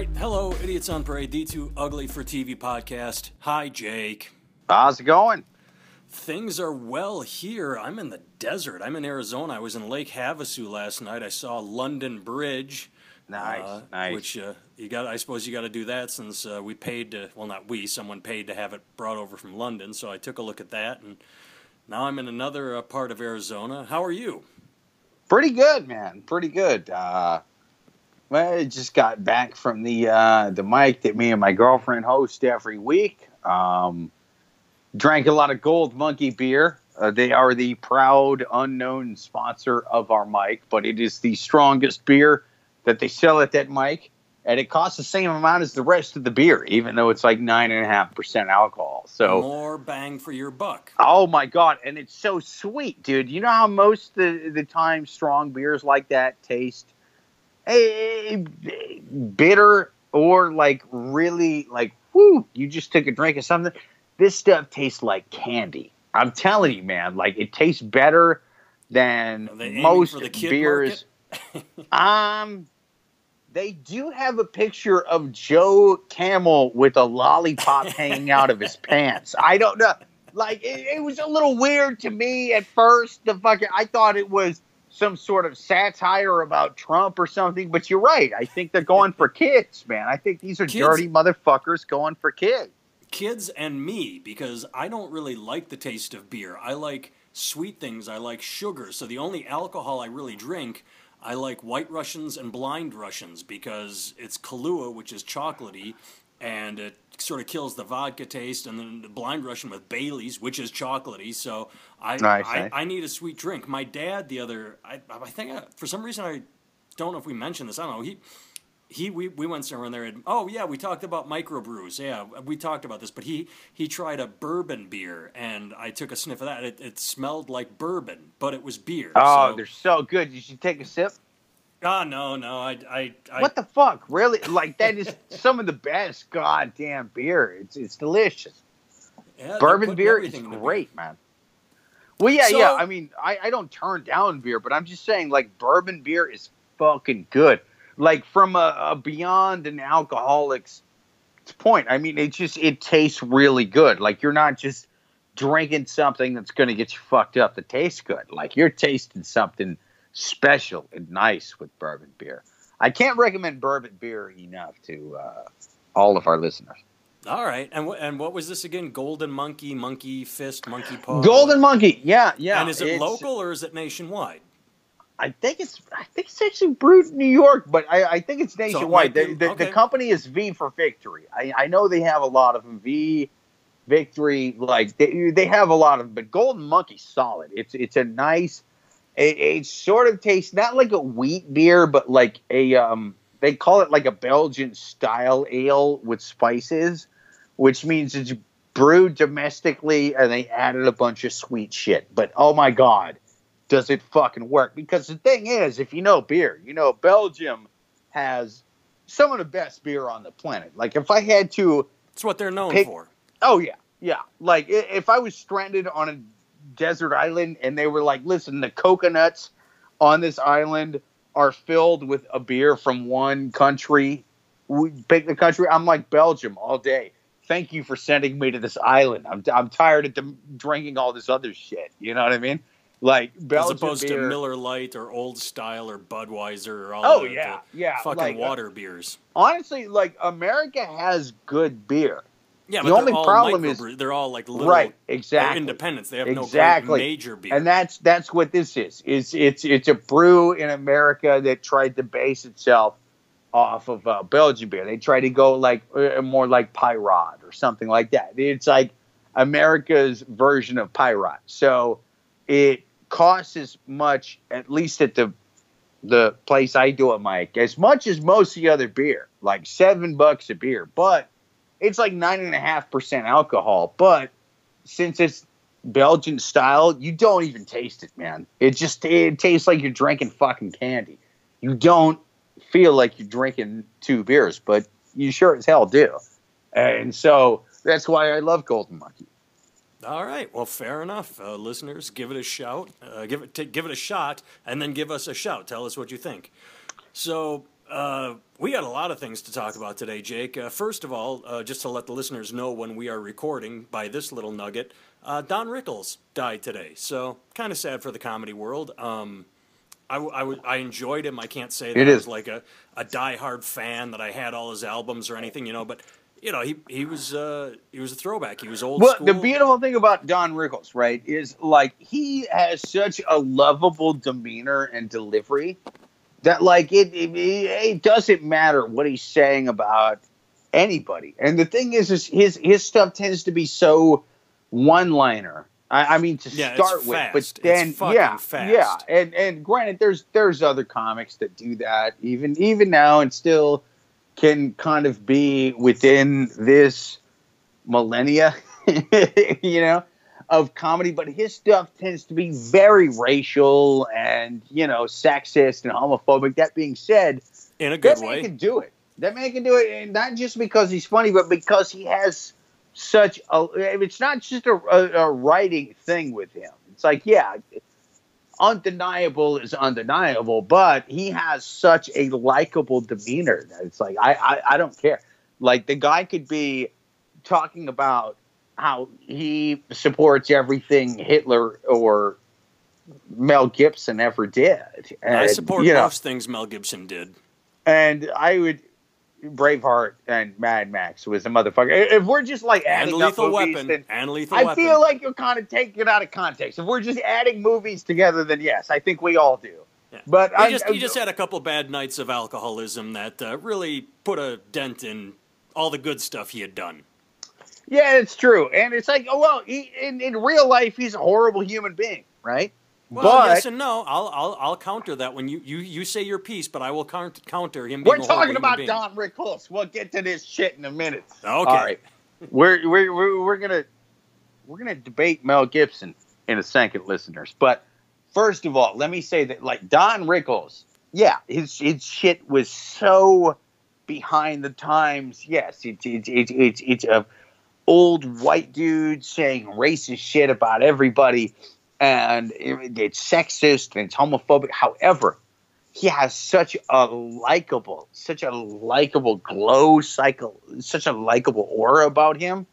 right. Hello, Idiots on Parade, D2 Ugly for TV podcast. Hi, Jake. How's it going? Things are well here. I'm in the desert. I'm in Arizona. I was in Lake Havasu last night. I saw London Bridge. Nice, uh, nice. Which uh, you got? I suppose you got to do that since uh, we paid to. Well, not we. Someone paid to have it brought over from London. So I took a look at that, and now I'm in another uh, part of Arizona. How are you? Pretty good, man. Pretty good. Uh, I just got back from the uh, the mic that me and my girlfriend host every week. Um, drank a lot of Gold Monkey beer. Uh, they are the proud unknown sponsor of our mic, but it is the strongest beer that they sell at that mic, and it costs the same amount as the rest of the beer, even though it's like nine and a half percent alcohol. So more bang for your buck. Oh my god, and it's so sweet, dude. You know how most of the, the time strong beers like that taste eh, bitter or like really like whoo, you just took a drink of something. This stuff tastes like candy. I'm telling you, man, like it tastes better than Are they aiming most for the kid beers. um they do have a picture of Joe Camel with a lollipop hanging out of his pants. I don't know. Like it, it was a little weird to me at first. The fucking I thought it was some sort of satire about Trump or something. But you're right. I think they're going for kids, man. I think these are Kids- dirty motherfuckers going for kids. kids and me because I don't really like the taste of beer. I like sweet things. I like sugar. So the only alcohol I really drink, I like White Russians and Blind Russians because it's Kahlua, which is chocolatey, and it sort of kills the vodka taste. And then the Blind Russian with Bailey's, which is chocolatey. So I Nice, I, nice. I need a sweet drink. My dad the other I I think I, for some reason I don't know if we mentioned this. I don't know. He he we, we went somewhere in there and oh yeah we talked about microbrews yeah we talked about this but he he tried a bourbon beer and i took a sniff of that it, it smelled like bourbon but it was beer Oh, so, they're so good. You should take a sip. Ah no no i i, I what the fuck? Really? Like that is some of the best goddamn beer. It's it's delicious. yeah, bourbon beer is the beer. great, man. Well, yeah, So- yeah. I mean, I, I don't turn down beer, but I'm just saying, like, bourbon beer is fucking good. Like, from a, a beyond an alcoholic's point, I mean, it just it tastes really good. Like, you're not just drinking something that's going to get you fucked up that tastes good. Like, you're tasting something special and nice with bourbon beer. I can't recommend bourbon beer enough to uh, all of our listeners. all right and what and what was this again golden monkey monkey fist monkey paw Golden Monkey, yeah, yeah. and is it local or is it nationwide I think it's I think it's actually brewed in New York, but I, I think it's nationwide. might the, be- the, okay. the company is V for Victory. I, I know they have a lot of them. V Victory, like they, they have a lot of them, but Golden Monkey's solid. It's it's a nice. It, it sort of tastes not like a wheat beer, but like a um. They call it like a Belgian style ale with spices, which means it's brewed domestically and they added a bunch of sweet shit. But oh my god, does it fucking work? Because the thing is, if you know beer, you know Belgium has some of the best beer on the planet. Like if I had to, it's what they're known Pick- for oh yeah, yeah. Like if I was stranded on a desert island and they were like, listen, the coconuts on this island are filled with a beer from one country. We pick the country. I'm like Belgium all day. Thank you for sending me to this island. I'm, I'm tired of them drinking all this other shit. You know what I mean? Like Belgium as opposed beer, to Miller Lite or Old Style or Budweiser or all Oh the, yeah, the yeah. fucking like, uh, water beers. honestly, like America has good beer. Yeah, the but only problem is- they're all like little right, exactly. independents. They have Exactly. no major beer. And that's that's what this is. Is it's it's a brew in America that tried to base itself off of uh, Belgian beer. They try to go like uh, more like Pyrod or something like that. It's like America's version of Pyrod. So it costs as much, at least at the the place I do it, Mike, as much as most of the other beer, like seven bucks a beer. But it's like nine and a half percent alcohol. But since it's Belgian style, you don't even taste it, man. It just it tastes like you're drinking fucking candy. You don't feel like you're drinking two beers, but you sure as hell do. And so that's why I love Golden Monkey. all right, well, fair enough, uh, listeners. Give it a shout. Uh, give it t- give it a shot, and then give us a shout. Tell us what you think. So Uh, we got a lot of things to talk about today, Jake. Uh, first of all, uh, just to let the listeners know when we are recording by this little nugget, uh, Don Rickles died today. So, kind of sad for the comedy world. Um, I, I, I enjoyed him. I can't say that It I is. was like a, a diehard fan that I had all his albums or anything, you know, but. You know, he he was uh, he was a throwback. He was old Well, school. the beautiful thing about Don Rickles, right, is like he has such a lovable demeanor and delivery that, like, it, it it doesn't matter what he's saying about anybody. And the thing is, is his his stuff tends to be so one liner. I, I mean, to Yeah, start with, but then yeah, fast. yeah, and and granted, there's there's other comics that do that even even now, and still can kind of be within this millennia, you know, of comedy. But his stuff tends to be very racial and you know sexist and homophobic. That being said, in a good that man way. can do it. That man can do it, and not just because he's funny, but because he has such a. It's not just a, a, a writing thing with him. It's like, yeah, undeniable is undeniable, but he has such a likable demeanor that it's like I, I I don't care. Like the guy could be talking about how he supports everything Hitler or Mel Gibson ever did. And, I support you know, most things Mel Gibson did. and I would Braveheart and Mad Max was a motherfucker. If we're just like And adding up Lethal movies, Weapon. And Lethal I Weapon. feel like you're kind of taking it out of context. If we're just adding movies together, then yes, I think we all do. Yeah. But he I just, I- he just had a couple bad nights of alcoholism that uh, really put a dent in all the good stuff he had done. Yeah, it's true, and it's like, oh well, he, in in real life, he's a horrible human being, right? Well, but yes and no. I'll, I'll, I'll counter that when you, you, you say your piece, but I will count, counter him. Being we're talking about human Don Rickles. We'll get to this shit in a minute. Okay. All right, we're we're we're, we're gonna we're gonna debate Mel Gibson in a second, listeners. But first of all, let me say that like Don Rickles, yeah, his his shit was so behind the times. Yes, it's it's it's it's, it's a old white dude saying racist shit about everybody, and it's sexist and it's homophobic. However, he has such a likable, such a likable glow cycle, such a likable aura about him.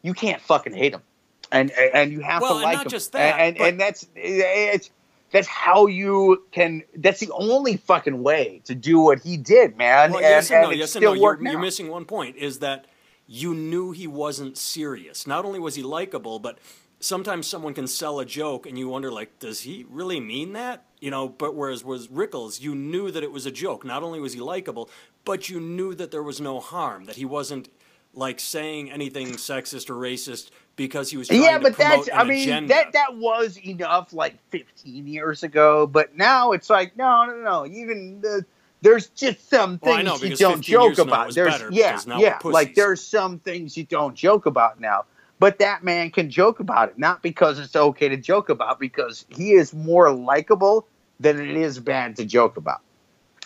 You can't fucking hate him, and and you have Well, to and like not him. just that, and but- and that's it's that's how you can. That's the only fucking way to do what he did, man. Well, and, yes and, and no, yes and still no. You're, you're missing one point. Is that you knew he wasn't serious. Not only was he likable, but sometimes someone can sell a joke, and you wonder, like, does he really mean that? You know. But whereas was Rickles, you knew that it was a joke. Not only was he likable, but you knew that there was no harm. That he wasn't like saying anything sexist or racist because he was yeah, but that's I mean agenda. that that was enough like 15 years ago, but now it's like no, no, no. Even the, there's just some Well, things know, you don't joke about. There's better, yeah, yeah. Like there's some things you don't joke about now. But that man can joke about it, not because it's okay to joke about, because he is more likable than it is bad to joke about.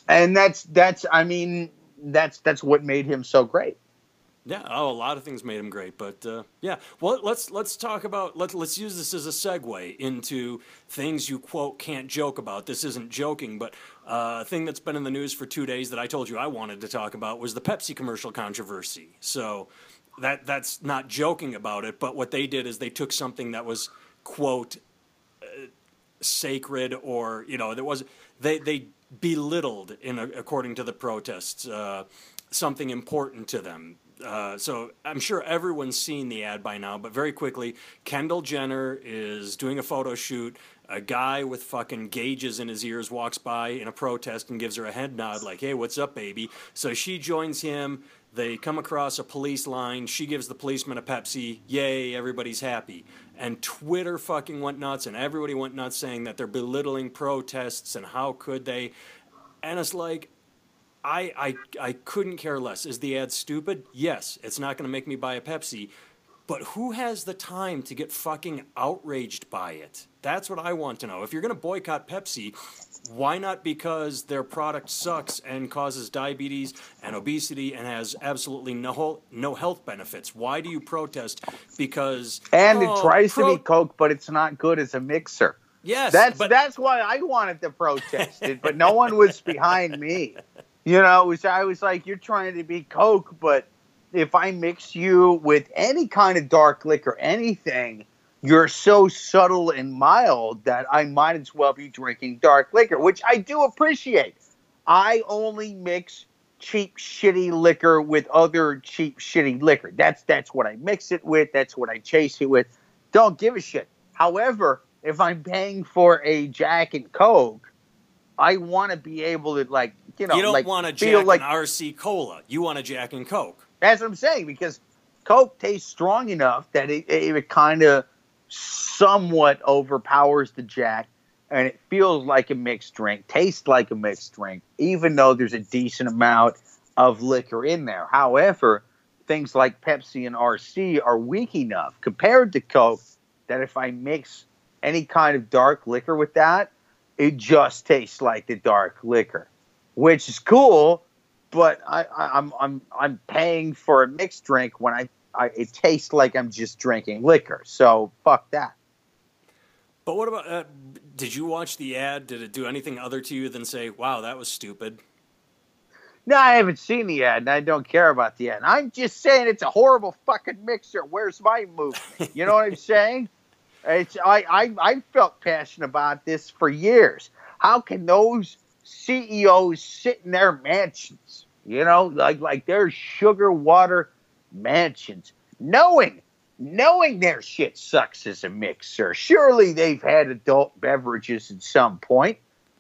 And that's that's I mean that's that's what made him so great. Yeah, oh, a lot of things made him great, but uh, yeah. Well, let's let's talk about let let's use this as a segue into things you quote can't joke about. This isn't joking, but uh, thing that's been in the news for two days that I told you I wanted to talk about was the Pepsi commercial controversy. So that that's not joking about it, but what they did is they took something that was quote sacred or you know there was they they belittled in according to the protests uh, something important to them uh, so I'm sure everyone's seen the ad by now, but very quickly, Kendall Jenner is doing a photo shoot. A guy with fucking gauges in his ears walks by in a protest and gives her a head nod, like, hey, what's up, baby? So she joins him. They come across a police line. She gives the policeman a Pepsi. Yay, everybody's happy. And Twitter fucking went nuts, and everybody went nuts saying that they're belittling protests and how could they. And it's like, I, I, I couldn't care less. Is the ad stupid? Yes, it's not going to make me buy a Pepsi. But who has the time to get fucking outraged by it? That's what I want to know. If you're going to boycott Pepsi, why not because their product sucks and causes diabetes and obesity and has absolutely no no health benefits? Why do you protest? Because And oh, it tries pro- to be Coke, but it's not good as a mixer. yes, That's but that's why I wanted to protest it, but no one was behind me. You know, was, I was like, you're trying to be Coke, but if I mix you with any kind of dark liquor, anything, you're so subtle and mild that I might as well be drinking dark liquor, which I do appreciate. I only mix cheap shitty liquor with other cheap shitty liquor. That's that's what I mix it with, that's what I chase it with. Don't give a shit. However, if I'm paying for a Jack and Coke, I want to be able to like, you know, you don't like want a feel Jack like and RC Cola. You want a Jack and Coke. that's what I'm saying because Coke tastes strong enough that it, it kind of somewhat overpowers the Jack, and it feels like a mixed drink, tastes like a mixed drink, even though there's a decent amount of liquor in there. However, things like Pepsi and RC are weak enough compared to Coke that if I mix any kind of dark liquor with that, it just tastes like the dark liquor, which is cool. But I, I, I'm I'm I'm paying for a mixed drink when I, I it tastes like I'm just drinking liquor. So fuck that. But what about? Uh, did you watch the ad? Did it do anything other to you than say, "Wow, that was stupid"? No, I haven't seen the ad, and I don't care about the ad. I'm just saying it's a horrible fucking mixer. Where's my movement? You know what I'm saying? It's I, I I felt passionate about this for years. How can those CEOs sit in their mansions? You know, like like their sugar water mansions, knowing knowing their shit sucks as a mixer. Surely they've had adult beverages at some point.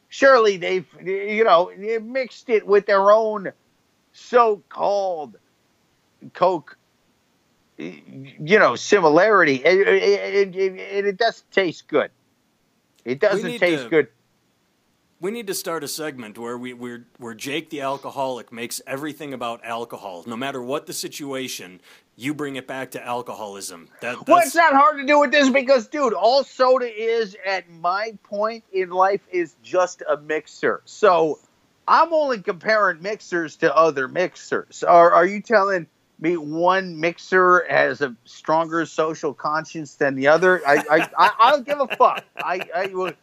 Surely they've you know mixed it with their own so-called Coke you know similarity it, it, it, it, doesn't taste good it doesn't taste to- good We need to start a segment where we where, where Jake the alcoholic makes everything about alcohol. No matter what the situation, you bring it back to alcoholism. That, well it's not hard to do with this because dude all soda is at my point in life is just a mixer so i'm only comparing mixers to other mixers are, are you telling me one mixer has a stronger social conscience than the other i i, I, I don't give a fuck I, I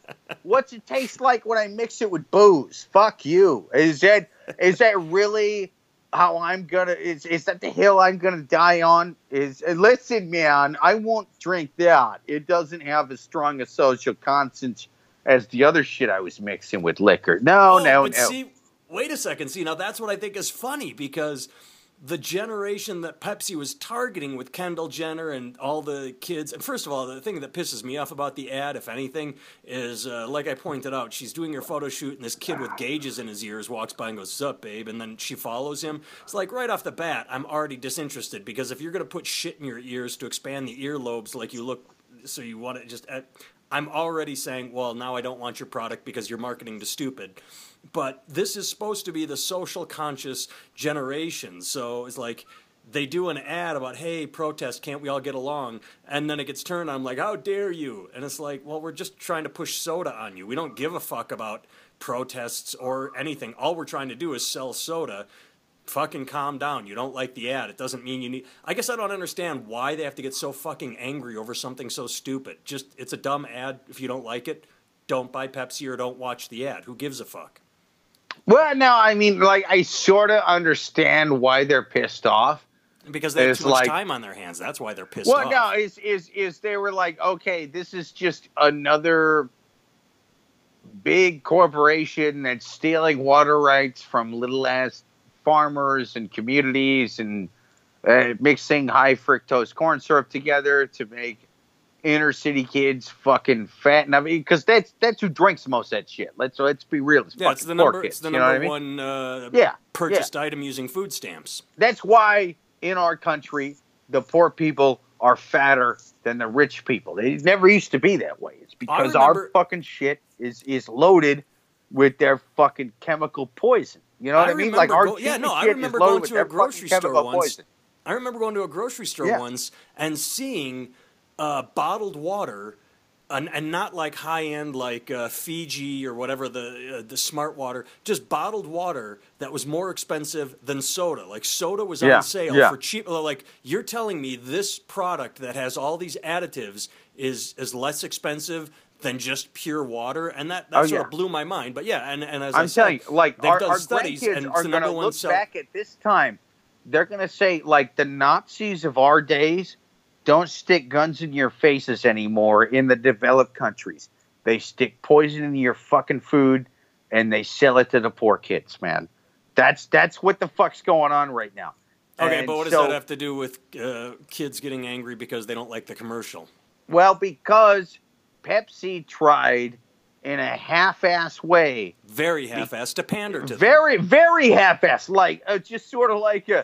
what's it taste like when i mix it with booze fuck you is that is that really how I'm gonna is is that the hill I'm gonna die on? Is listen, man, I won't drink that. It doesn't have as strong a social conscience as the other shit I was mixing with liquor. No, Oh, no, no. see, wait a second. See, now that's what I think is funny because the generation that Pepsi was targeting with Kendall Jenner and all the kids. And first of all, the thing that pisses me off about the ad, if anything, is uh, like I pointed out, she's doing her photo shoot, and this kid with gauges in his ears walks by and goes, "Sup, babe?" And then she follows him. It's like right off the bat, I'm already disinterested because if you're gonna put shit in your ears to expand the earlobes, like you look, so you want to just. Uh, I'm already saying, well, now I don't want your product because you're marketing to stupid. But this is supposed to be the social conscious generation. So it's like they do an ad about, hey, protest, can't we all get along? And then it gets turned on, like, how dare you? And it's like, well, we're just trying to push soda on you. We don't give a fuck about protests or anything. All we're trying to do is sell soda. Fucking calm down. You don't like the ad. It doesn't mean you need. I guess I don't understand why they have to get so fucking angry over something so stupid. Just, it's a dumb ad. If you don't like it, don't buy Pepsi or don't watch the ad. Who gives a fuck? Well, no, I mean, like, I sort of understand why they're pissed off. Because they have too much like- time on their hands. That's why they're pissed Well, off. no, is is is they were like, okay, this is just another big corporation that's stealing water rights from little ass farmers and communities and uh, mixing high fructose corn syrup together to make inner city kids fucking fat. And I mean, because that's that's who drinks most of that shit. Let's let's be real. It's yeah, it's the number. kids, It's the number I mean? one uh, Yeah, purchased item using food stamps. that's why in our country the poor people are fatter than the rich people. It never used to be that way. It's because our fucking shit is is loaded with their fucking chemical poison. You know what I, I mean? Like our go- yeah, no, I remember going to a grocery store once. poison. I remember going to a grocery store Yeah. once and seeing uh, bottled water, and, and not like high end like uh, Fiji or whatever the uh, the smart water, just bottled water that was more expensive than soda. Like soda was Yeah, on sale yeah. for cheap. Like you're telling me this product that has all these additives is is less expensive than just pure water, and that that Oh, sort yeah. of blew my mind. But yeah, and, and as I I'm said, telling you, like they've our, done our studies, and are going to look sell- back at this time. They're going to say like the Nazis of our days don't stick guns in your faces anymore in the developed countries. They stick poison in your fucking food and they sell it to the poor kids, man. That's that's what the fuck's going on right now. Okay, And but what does so- that have to do with uh, kids getting angry because they don't like the commercial? Well, because Pepsi tried in a half-ass way Very half-assed to pander to them. very very half-assed like uh, just sort of like uh,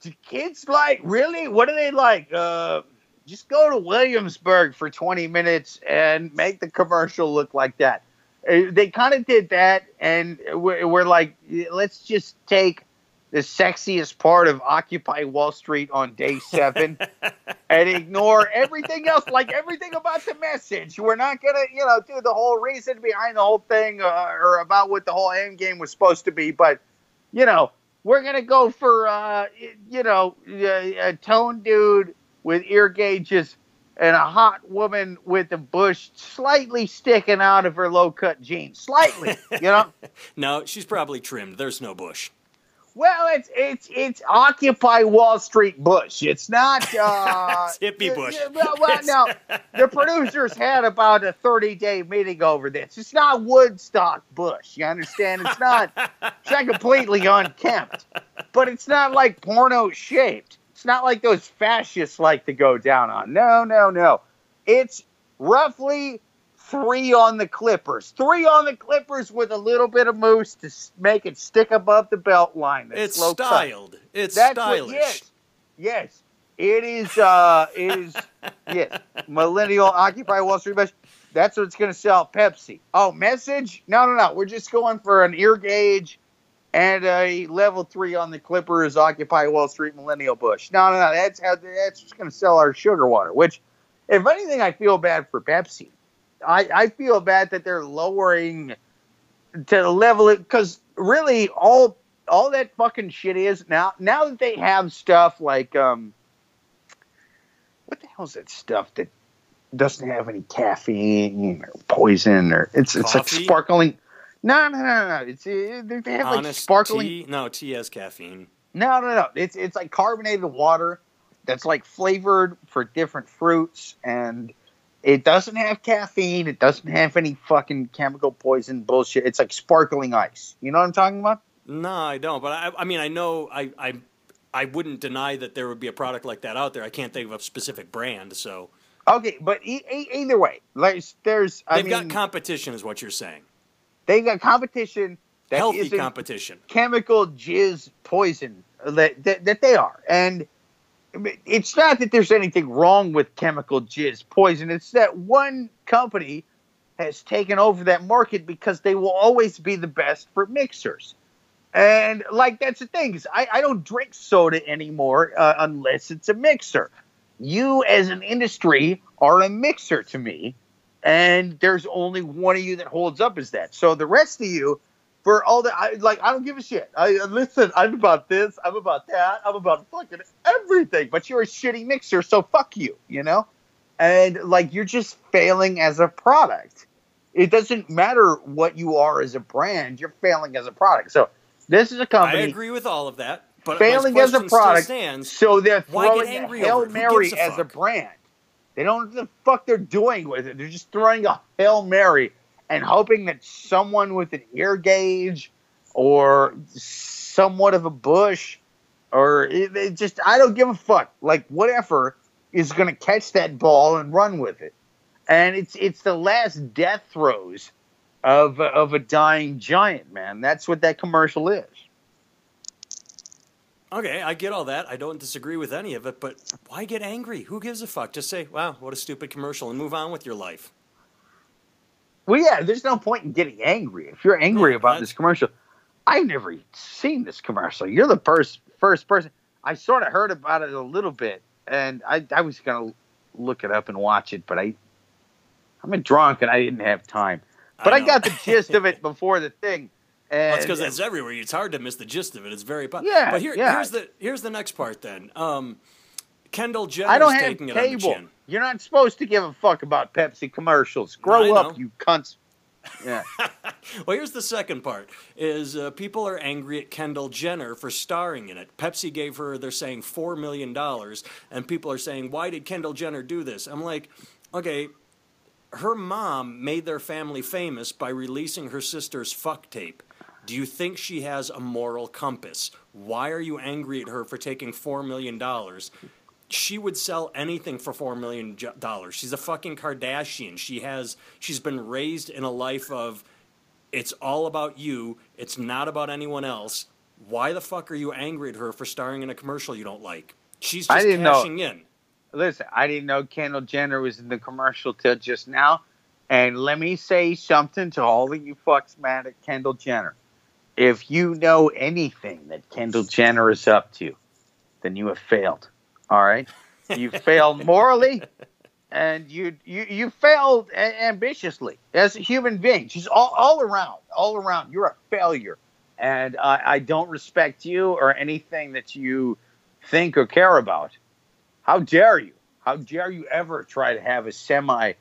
do kids like really what do they like uh just go to williamsburg for 20 minutes and make the commercial look like that Uh, they kind of did that and we're, we're like let's just take the sexiest part of occupy wall street on day seven and ignore everything else, like everything about the message. We're not gonna, you know, do the whole reason behind the whole thing uh, or about what the whole end game was supposed to be. But, you know, we're gonna go for, uh, you know, a, a tone dude with ear gauges and a hot woman with a bush slightly sticking out of her low cut jeans, slightly, you know. No, she's probably trimmed. There's no bush. Well, it's it's it's Occupy Wall Street Bush. It's not uh, It's hippie Bush. Well, well, now the producers had about a thirty-day meeting over this. It's not Woodstock Bush. You understand? It's not. It's not completely unkempt, but it's not like porno shaped. It's not like those fascists like to go down on. No, no, no. It's roughly three on the Clippers. Three on the Clippers with a little bit of mousse to make it stick above the belt line. It's low cut. styled. It's That's stylish. what. Yes, yes. It is. Uh, it is. yes. Millennial Occupy Wall Street Bush. That's what's going to sell Pepsi. Oh, message? No, no, no. We're just going for an ear gauge and a level three on the Clippers Occupy Wall Street Millennial Bush. No, no, no. That's how. That's just going to sell our sugar water. Which, if anything, I feel bad for Pepsi. I, I feel bad that they're lowering to the level because really all all that fucking shit is now now that they have stuff like um what the hell's that stuff that doesn't have any caffeine or poison or it's it's like sparkling no no no no it's uh, they have like sparkling tea? No, tea has caffeine. no, no, no. It's it's like carbonated water that's like flavored for different fruits, and it doesn't have caffeine. It doesn't have any fucking chemical poison bullshit. It's like sparkling ice. You know what I'm talking about? No, I don't. But I, I mean, I know I, I, I wouldn't deny that there would be a product like that out there. I can't think of a specific brand. So Okay, but e- e- either way, like there's I they've mean, got competition, is what you're saying. they got competition that Healthy competition. chemical jizz poison uh, that, that that they are, and it's not that there's anything wrong with chemical jizz poison. It's that one company has taken over that market because they will always be the best for mixers. And like that's the thing is I, I don't drink soda anymore uh, unless it's a mixer. You as an industry are a mixer to me, and there's only one of you that holds up as that. So the rest of you, for all that, I like I don't give a shit. I listen. I'm about this. I'm about that. I'm about fucking everything. But you're a shitty mixer, so fuck you. You know, and like you're just failing as a product. It doesn't matter what you are as a brand. You're failing as a product. So this is a company I agree with all of that. But failing as a product. stands. So they're throwing angry a Hail over it? Who Mary a as a brand. They don't know what the fuck they're doing with it. They're just throwing a Hail Mary and hoping that someone with an ear gauge or somewhat of a bush or it, it just I don't give a fuck. Like whatever is going to catch that ball and run with it. And it's it's the last death throes of of a dying giant, man. That's what that commercial is. Okay, I get all that. I don't disagree with any of it. But why get angry? Who gives a fuck? Just say, "Wow, what a stupid commercial," and move on with your life. Well, yeah, there's no point in getting angry. If you're angry about that's- this commercial, I've never seen this commercial. You're the first first person. I sort of heard about it a little bit, and I, I was gonna look it up and watch it, but I I'm a drunk and I didn't have time. But I, know. got the gist of it before the thing. And That's because it's everywhere. It's hard to miss the gist of it. It's very. Po- Yeah, But here, yeah. here's the here's the next part. Then, um, Kendall Jenner's I don't have taking it on the cable. chin. You're not supposed to give a fuck about Pepsi commercials. Grow up, you cunts. Yeah. Well, here's the second part: is uh, people are angry at Kendall Jenner for starring in it. Pepsi gave her, they're saying four million dollars, and people are saying, "Why did Kendall Jenner do this?" I'm like, okay, her mom made their family famous by releasing her sister's fuck tape. Do you think she has a moral compass? Why are you angry at her for taking four million dollars? She would sell anything for four million dollars. She's a fucking Kardashian. She has she's been raised in a life of it's all about you. It's not about anyone else. Why the fuck are you angry at her for starring in a commercial you don't like? She's I just didn't know- cashing in. Listen, I didn't know Kendall Jenner was in the commercial till just now. And let me say something to all of you fucks mad at Kendall Jenner. If you know anything that Kendall Jenner is up to, then you have failed. All right? You failed morally and you you you failed a- ambitiously as a human being. She's all, all around, all around. You're a failure. And I, I don't respect you or anything that you think or care about. How dare you? How dare you ever try to have a semi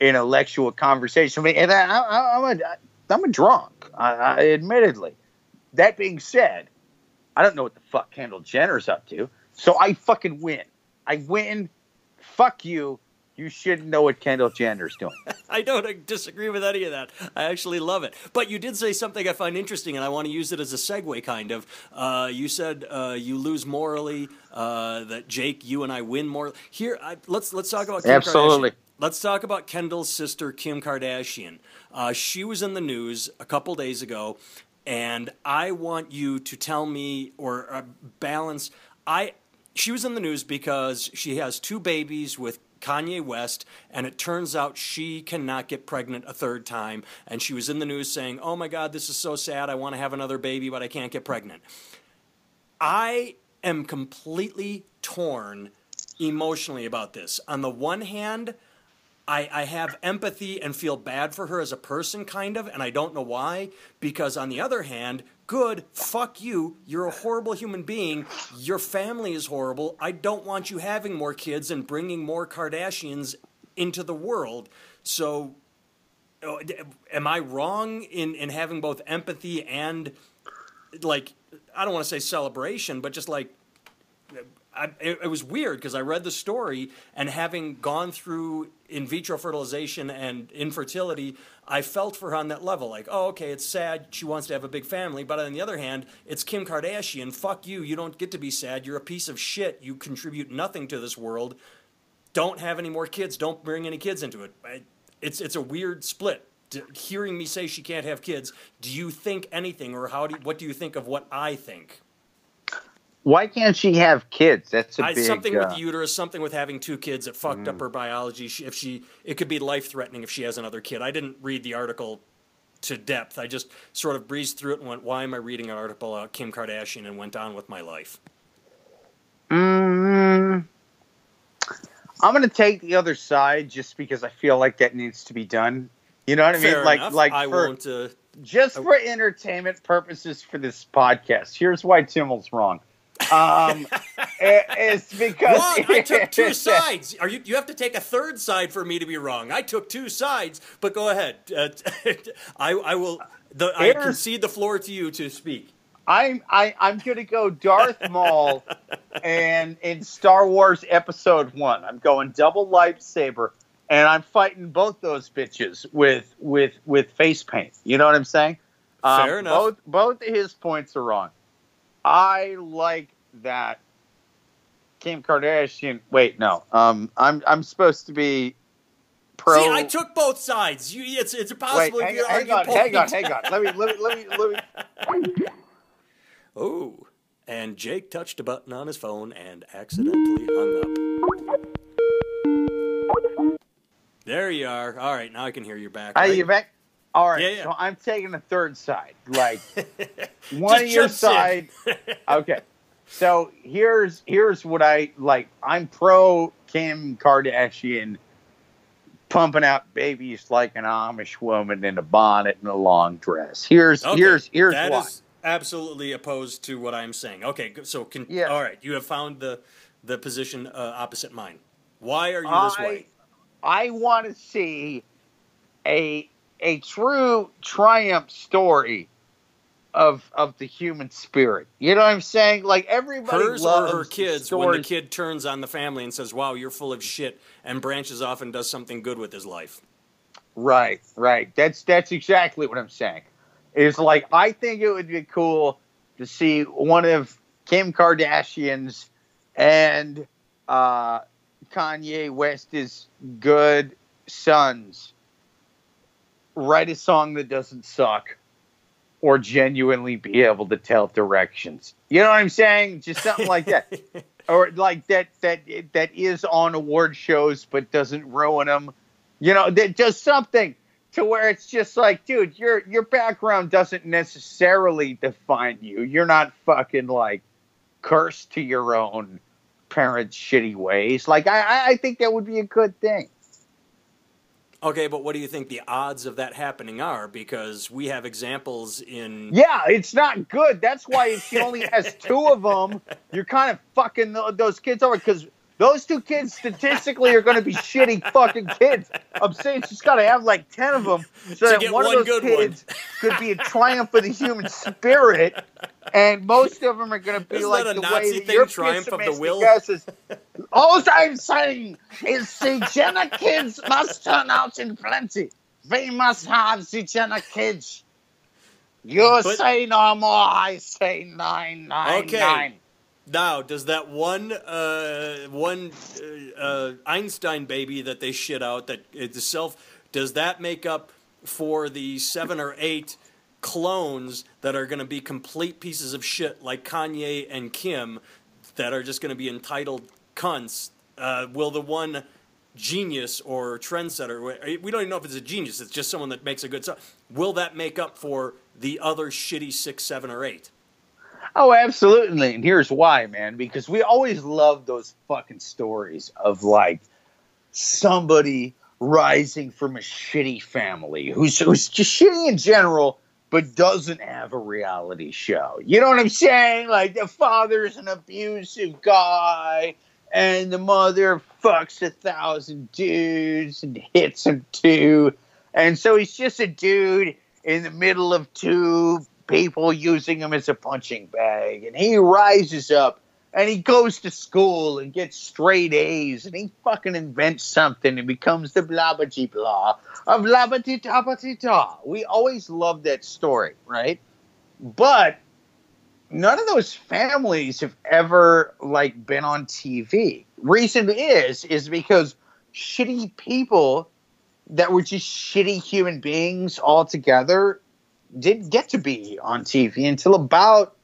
intellectual conversation? I mean, and I, I, I'm a I'm a drunk, I, I, admittedly. That being said, I don't know what the fuck Kendall Jenner's up to, so I fucking win. I win. Fuck you. You shouldn't know what Kendall Jenner's doing. I don't disagree with any of that. I actually love it. But you did say something I find interesting, and I want to use it as a segue, kind of. Uh, you said uh, you lose morally. Uh, that Jake, you and I win more. Here, I, let's let's talk about Kim Absolutely. Kardashian. Let's talk about Kendall's sister, Kim Kardashian. Uh, she was in the news a couple days ago, and I want you to tell me or uh, balance. I she was in the news because she has two babies with Kanye West, and it turns out she cannot get pregnant a third time. And she was in the news saying, "Oh my God, this is so sad. I want to have another baby, but I can't get pregnant." I am completely torn emotionally about this. On the one hand, I, I have empathy and feel bad for her as a person, kind of, and I don't know why. Because on the other hand, good, fuck you. You're a horrible human being. Your family is horrible. I don't want you having more kids and bringing more Kardashians into the world. So, uh, am I wrong in, in having both empathy and, like, I don't want to say celebration, but just like, I, it, it was weird because I read the story and having gone through in vitro fertilization and infertility, I felt for her on that level. Like, oh, okay, it's sad. She wants to have a big family. But on the other hand, it's Kim Kardashian. Fuck you. You don't get to be sad. You're a piece of shit. You contribute nothing to this world. Don't have any more kids. Don't bring any kids into it. It's, it's a weird split. Hearing me say she can't have kids, do you think anything, or how do what do you think of what I think? Why can't she have kids? That's a I, big something uh, with the uterus, something with having two kids that fucked up her biology. She, if she, it could be life threatening if she has another kid. I didn't read the article to depth. I just sort of breezed through it and went, "Why am I reading an article about Kim Kardashian?" and went on with my life. Mm, I'm going to take the other side just because I feel like that needs to be done. You know what I mean? Like, enough. like I for, won't. Uh, just for entertainment purposes for this podcast. Here's why Timmel's wrong. Um, it- it's because wrong. I took two sides. Are you? You have to take a third side for me to be wrong. I took two sides. But go ahead. Uh, I, I will. The, I concede the floor to you to speak. I'm I, I'm gonna go Darth Maul and in Star Wars Episode One. I'm going double lightsaber, and I'm fighting both those bitches with with with face paint. You know what I'm saying? Um, Fair enough. Both both his points are wrong. I like that Kim Kardashian. Wait, no. Um, I'm I'm supposed to be pro. See, I took both sides. You, it's it's Wait, impossible. if hang, you hang on, hang on, hang on. Let me let me let me let me. Oh, and Jake touched a button on his phone and accidentally hung up. There you are. All right, now I can hear you back. Are right? you back? All right, Yeah, yeah. so I'm taking the third side. Like one of your side. Okay. So here's here's what I like. I'm pro Kim Kardashian pumping out babies like an Amish woman in a bonnet and a long dress. Here's Okay, here's here's that why. is absolutely opposed to what I'm saying. Okay, so can, Yeah. all right, you have found the the position uh, opposite mine. Why are you this I, way? I want to see a a true triumph story of of the human spirit. You know what I'm saying? Like everybody Hers loves or her kids when the kid turns on the family and says, "Wow, you're full of shit," and branches off and does something good with his life. Right, right. That's that's exactly what I'm saying. Is like I think it would be cool to see one of Kim Kardashian's and uh, Kanye West's good sons write a song that doesn't suck or genuinely be able to tell directions. You know what I'm saying? Just something like that. or like that that that is on award shows but doesn't ruin them. You know, that just something to where it's just like, dude, your your background doesn't necessarily define you. You're not fucking like cursed to your own parents' shitty ways. Like I I- I think that would be a good thing. Okay, but what do you think the odds of that happening are? Because we have examples in. Yeah, it's not good. That's why if she only has two of them, you're kind of fucking those kids over because those two kids statistically are going to be shitty fucking kids. I'm saying she's got to have like ten of them so that one, one of those good one. kids could be a triumph of the human spirit, and most of them are going to be Isn't like the Nazi way that thing, you're triumph of the will? Yes, is, all I'm saying is the Jenner kids must turn out in plenty. We must have the Jenner kids. You But- say no more, I say nine, nine, Okay. nine. Now, does that one uh, one uh, uh, Einstein baby that they shit out that it's self does that make up for the seven or eight clones that are going to be complete pieces of shit like Kanye and Kim that are just going to be entitled cunts? Uh, will the one genius or trendsetter we don't even know if it's a genius it's just someone that makes a good song will that make up for the other shitty six seven or eight Oh, absolutely. And here's why, man. Because we always love those fucking stories of like somebody rising from a shitty family who's, who's just shitty in general, but doesn't have a reality show. You know what I'm saying? Like the father's an abusive guy, and the mother fucks a thousand dudes and hits him too. And so he's just a dude in the middle of two people using him as a punching bag. And he rises up and he goes to school and gets straight A's and he fucking invents something and becomes the blah blah blah of blah blah da. We always love that story, right? But none of those families have ever like been on TV. Reason is is because shitty people that were just shitty human beings altogether didn't get to be on TV until about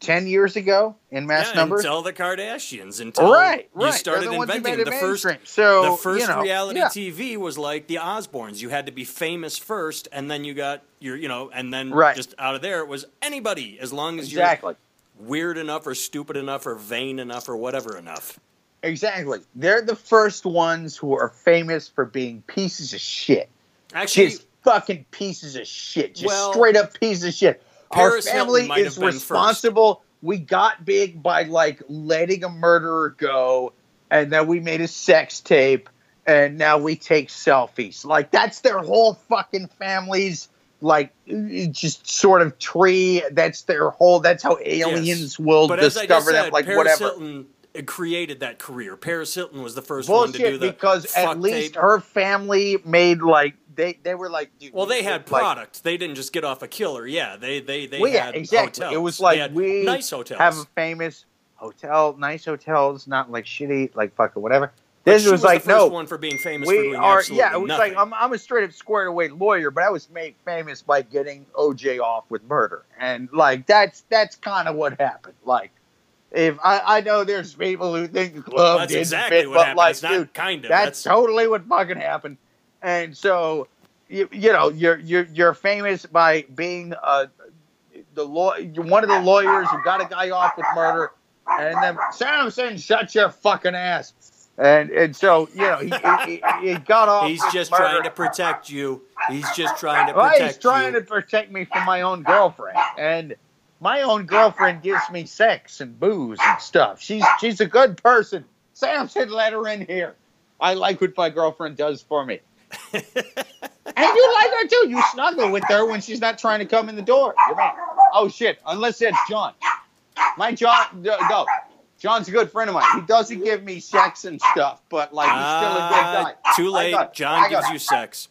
10 years ago in mass yeah, numbers. until the Kardashians, until right, right. you started the inventing the first. mainstream. So, the first you know, reality yeah. TV was like the Osbournes. You had to be famous first, and then you got your, you know, and then Right. just out of there it was anybody, as long as Exactly. you're weird enough or stupid enough or vain enough or whatever enough. Exactly. They're the first ones who are famous for being pieces of shit. Actually, Just fucking pieces of shit. Just Well, straight up pieces of shit. Our Paris Hilton family is responsible. We got big by like letting a murderer go, and then we made a sex tape, and now we take selfies. Like that's their whole fucking family's like just sort of tree. That's their whole. That's how aliens will but as I just discover said, them. Like Paris whatever. Hilton created that career. Paris Hilton was the first one to do that because at least tape. her family made like they they were like dude, Well, they had like, product. they didn't just get off a killer. Yeah, they they they Well, yeah, had exactly. hotels. It was like we nice hotels. have a famous hotel, nice hotels, not like shitty, like fucking whatever. This was, the like first no, one for being famous for we are. Yeah, it was nothing. like I'm, I'm a straight up squared away lawyer, but I was made famous by getting OJ off with murder, and like that's that's kind of what happened. Like, if I, I know there's people who think the club That's didn't exactly fit, what but happened. like, it's not dude, kind of. that's, That's, totally what fucking happened. And so, you, you know, you're you're you're famous by being uh, the law. You're one of the lawyers who got a guy off with murder, and then Samson, shut your fucking ass. And and so you know he he, he, he got off. he's just murder. trying to protect you. He's just trying to Well, protect he's trying you. to protect me from my own girlfriend, and My own girlfriend gives me sex and booze and stuff. She's she's a good person. Samson, let her in here. I like what my girlfriend does for me. and you like her too. You snuggle with her when she's not trying to come in the door. You're. Oh shit! Unless it's John. My John, no, John's a good friend of mine. He doesn't give me sex and stuff, but like he's still a good Ah, guy. too late. got- John got- gives you sex.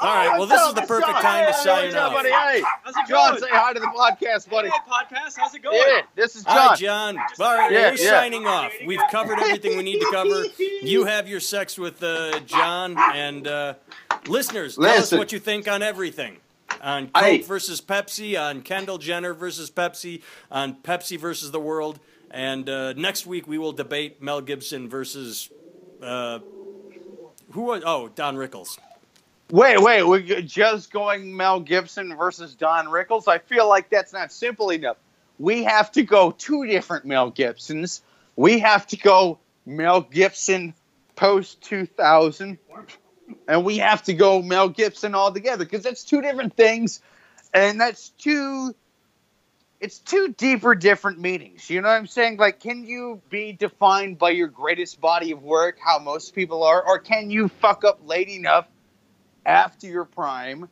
All right. Well, this is the perfect time to sign John, off. buddy. Hey, How's it John, going? say hi to the podcast, buddy. Hey, podcast. How's it going? Yeah, this is Hi, John. John. All right, Yeah, we're yeah. signing off. We've covered everything we need to cover. You have your sex with uh, John, and uh, listeners, tell us what you think on everything. On Coke Hey. versus Pepsi, on Kendall Jenner versus Pepsi, on Pepsi versus the world, and uh, next week we will debate Mel Gibson versus uh, who was? Oh, Don Rickles. Wait, wait, we're just going Mel Gibson versus Don Rickles? I feel like that's not simple enough. We have to go two different Mel Gibsons. We have to go Mel Gibson post 2000, and we have to go Mel Gibson all together because that's two different things, and that's two. It's two deeper, different meanings. You know what I'm saying? Like, can you be defined by your greatest body of work, how most people are, or can you fuck up late enough after your prime?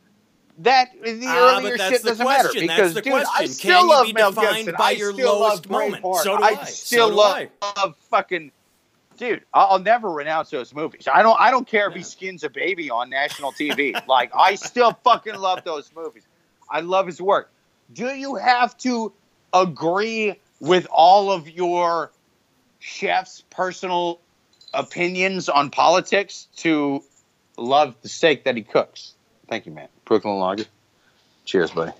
That the Ah, earlier shit doesn't matter because, the dude, I question. still Can you love be Mel defined Gibson. by I your still lowest love moment? Braveheart. So do I I. still So do love, I. love fucking. Dude, I'll I'll never renounce those movies. I don't. I don't care if he skins a baby on national TV. like I still fucking love those movies. I love his work. Do you have to agree with all of your chef's personal opinions on politics to love the steak that he cooks? Thank you, man. Brooklyn Lager. Cheers, buddy.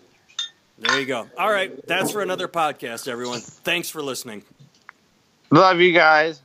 There you go. All right, that's for another podcast, everyone. Thanks for listening. Love you guys.